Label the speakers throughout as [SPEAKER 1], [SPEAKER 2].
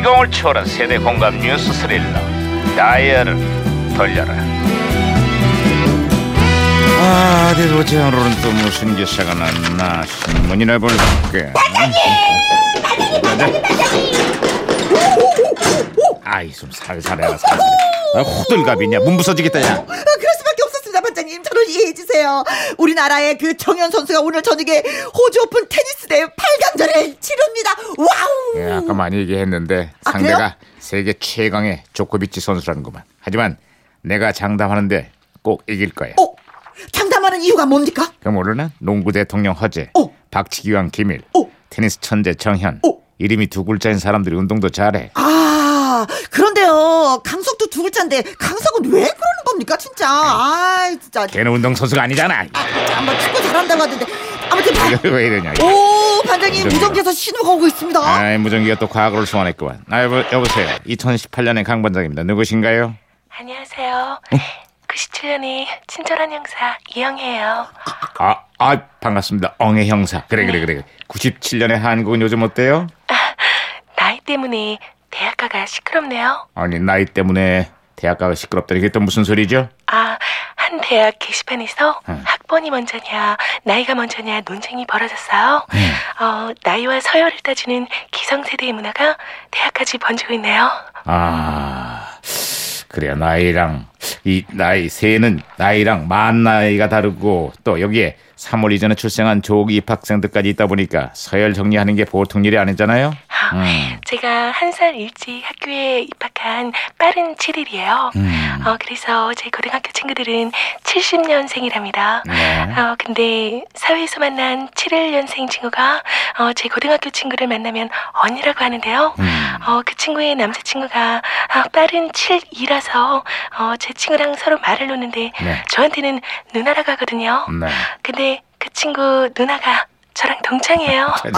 [SPEAKER 1] 시공을 초월한 세대 공감 뉴스 스릴러 다이얼을 돌려라. 아 어디 보자 오늘은 또 무슨 기사가 났나 신문이나 볼게. 아이 좀 살살해라 살살해. 아, 호들갑이냐? 문 부서지겠다 야
[SPEAKER 2] 주세요. 우리나라의 그 정현 선수가 오늘 저녁에 호주 오픈 테니스 대회 8강전을 치릅니다. 와우!
[SPEAKER 1] 예, 아까 많이 얘기했는데
[SPEAKER 2] 아,
[SPEAKER 1] 상대가
[SPEAKER 2] 그래요?
[SPEAKER 1] 세계 최강의 조코비치 선수라는구만. 하지만 내가 장담하는데 꼭 이길 거야.
[SPEAKER 2] 어, 장담하는 이유가 뭡니까?
[SPEAKER 1] 그럼 오늘은 농구 대통령 허재,
[SPEAKER 2] 어.
[SPEAKER 1] 박치기왕 김일,
[SPEAKER 2] 어.
[SPEAKER 1] 테니스 천재 정현.
[SPEAKER 2] 어.
[SPEAKER 1] 이름이 두 글자인 사람들이 운동도 잘해.
[SPEAKER 2] 아, 그런데요. 강석도 두 글자인데 강석은 왜 그러는 겁니까, 진짜? 아, 진짜.
[SPEAKER 1] 걔는 운동 선수가 아니잖아.
[SPEAKER 2] 한번 축구 잘한다고 하던데. 아무튼 반-
[SPEAKER 1] 왜 이러냐?
[SPEAKER 2] 오, 반장님
[SPEAKER 1] 무전기.
[SPEAKER 2] 무전기에서 신호가 오고 있습니다.
[SPEAKER 1] 아이 무전기가 또 과거를 소환했구만. 아 여보, 여보세요. 2018년의 강 반장입니다. 누구신가요?
[SPEAKER 3] 안녕하세요. 97년의 친절한 형사 이영희예요.
[SPEAKER 1] 아, 아 반갑습니다. 엉의 형사. 그래 그래 그래. 97년의 한국은 요즘 어때요?
[SPEAKER 3] 나이 때문에 대학가가 시끄럽네요.
[SPEAKER 1] 아니 나이 때문에 대학가가 시끄럽다 이게 또 무슨 소리죠?
[SPEAKER 3] 아, 한 대학 게시판에서
[SPEAKER 1] 응.
[SPEAKER 3] 학번이 먼저냐, 나이가 먼저냐 논쟁이 벌어졌어요. 어, 나이와 서열을 따지는 기성세대의 문화가 대학까지 번지고 있네요.
[SPEAKER 1] 아 그래요 나이랑 이 나이 세는 나이랑 만 나이가 다르고 또 여기에 3월 이전에 출생한 조기 입학생들까지 있다 보니까 서열 정리하는 게 보통 일이 아니잖아요.
[SPEAKER 3] 아,
[SPEAKER 1] 음.
[SPEAKER 3] 제가 한 살 일찍 학교에 입학한 빠른 7일이에요.
[SPEAKER 1] 음.
[SPEAKER 3] 어, 그래서 제 고등학교 친구들은 70년생이랍니다.
[SPEAKER 1] 네.
[SPEAKER 3] 어, 근데 사회에서 만난 71년생 친구가 어, 제 고등학교 친구를 만나면 언니라고 하는데요.
[SPEAKER 1] 음.
[SPEAKER 3] 어, 그 친구의 남자친구가 아, 빠른 7이라서 어, 제 친구랑 서로 말을 놓는데
[SPEAKER 1] 네.
[SPEAKER 3] 저한테는 누나라고 하거든요.
[SPEAKER 1] 네.
[SPEAKER 3] 근데 그 친구 누나가 저랑 동창이에요.
[SPEAKER 1] 자,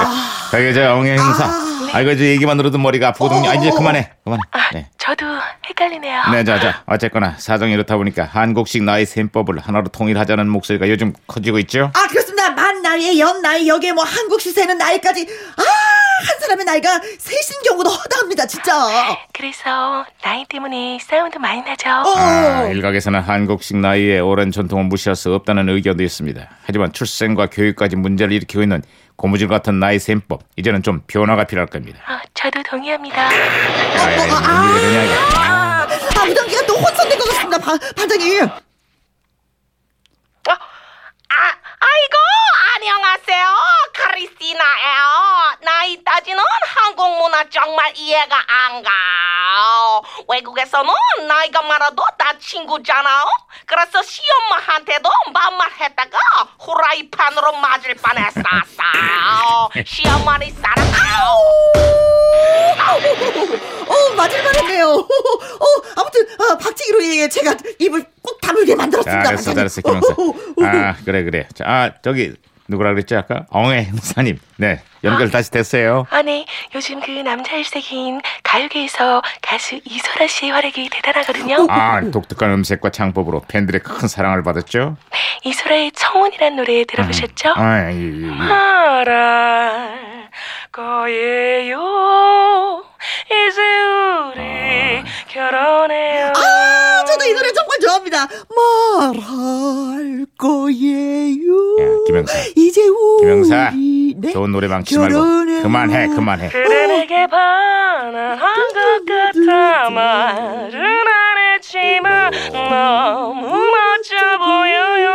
[SPEAKER 1] 자, 여기 저 엉의 형사. 아, 이거 저 얘기만 들어도 머리가 아프거든요. 아, 이제 그만해. 그만해.
[SPEAKER 3] 아,
[SPEAKER 1] 네.
[SPEAKER 3] 저도 헷갈리네요.
[SPEAKER 1] 네, 자, 자. 어쨌거나 사정이 이렇다 보니까 한국식 나이 셈법을 하나로 통일하자는 목소리가 요즘 커지고 있죠.
[SPEAKER 2] 아, 그렇습니다. 만 나이에 연 나이, 여기에 뭐 한국 시세는 나이까지. 아, 한 사람의 나이가 셋인 경우도 허다합니다, 진짜.
[SPEAKER 3] 그래서 나이 때문에 싸움도 많이 나죠.
[SPEAKER 2] 어.
[SPEAKER 1] 아, 일각에서는 한국식 나이의 오랜 전통을 무시할 수 없다는 의견도 있습니다. 하지만 출생과 교육까지 문제를 일으키고 있는 고무줄 같은 나이 셈법 이제는 좀 변화가 필요할 겁니다.
[SPEAKER 3] 아, 저도 동의합니다.
[SPEAKER 1] 아, 이게
[SPEAKER 2] 아,
[SPEAKER 1] 왜 이러냐 이거.
[SPEAKER 2] 아, 아, 무전기가 또 혼선된 것 같습니다, 반, 반장님.
[SPEAKER 4] 아, 아이고, 안녕하세요. 카리스티나예요. 나이 따지는 한국 문화 정말 이해가 안 가. 외국에서는 나이가 많아도 다 친구잖아. 그래서 시엄마한테도 반말했다가 후라이판으로 맞을 뻔했었어. 시어머니 사랑해요.
[SPEAKER 2] 어, 맞을만 했네요. 어, 아무튼, 어, 박치기로 예, 제가 입을 꼭 다물게 만들었습니다.
[SPEAKER 1] 잘했어, 잘했어, 김영사. 아, 그래, 그래. 자, 아, 저기 누구라 그랬지 아까? 엉의 형사님. 네, 연결 다시 됐어요.
[SPEAKER 3] 아, 네. 요즘 그 남자 일색인 가요계에서 가수 이소라 씨의 활약이 대단하거든요.
[SPEAKER 1] 아, 독특한 음색과 창법으로 팬들의 큰 사랑을 받았죠.
[SPEAKER 3] 이소라의 청혼이란 노래 들어보셨죠?
[SPEAKER 1] 아, 이, 이, 이.
[SPEAKER 3] 말할 거예요. 이제 우리 결혼해요.
[SPEAKER 2] 아, 저도 이 노래 정말 좋아합니다. 말할 거예요.
[SPEAKER 1] 야, 김영사.
[SPEAKER 2] 이제 우리.
[SPEAKER 1] 김영사,
[SPEAKER 2] 네?
[SPEAKER 1] 좋은 노래 망치지 말고. 그만해, 그만해.
[SPEAKER 3] 그대 내게 반한 것 같아 말은 안 했지만 너무 멋져 보여요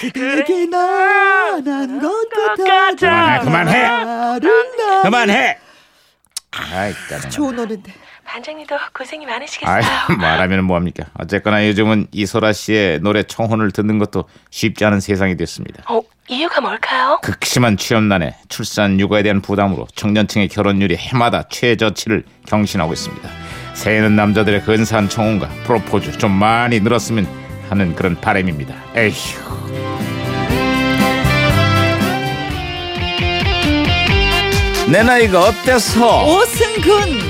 [SPEAKER 2] 그대에게 난한 것 같아.
[SPEAKER 1] 그만해, 그만해. 그만해. 아이, 짜증나.
[SPEAKER 2] 좋은 노래인데.
[SPEAKER 3] 반장님도 고생이 많으시겠어요
[SPEAKER 1] 아이, 말하면 뭐합니까? 어쨌거나 요즘은 이소라 씨의 노래 청혼을 듣는 것도 쉽지 않은 세상이 됐습니다.
[SPEAKER 3] 어, 이유가 뭘까요?
[SPEAKER 1] 극심한 취업난에 출산 육아에 대한 부담으로 청년층의 결혼율이 해마다 최저치를 경신하고 있습니다. 새해는 남자들의 근사한 청혼과 프로포즈 좀 많이 늘었으면 하는 그런 바람입니다. 에휴. 내 나이가 어때서?
[SPEAKER 2] 오승근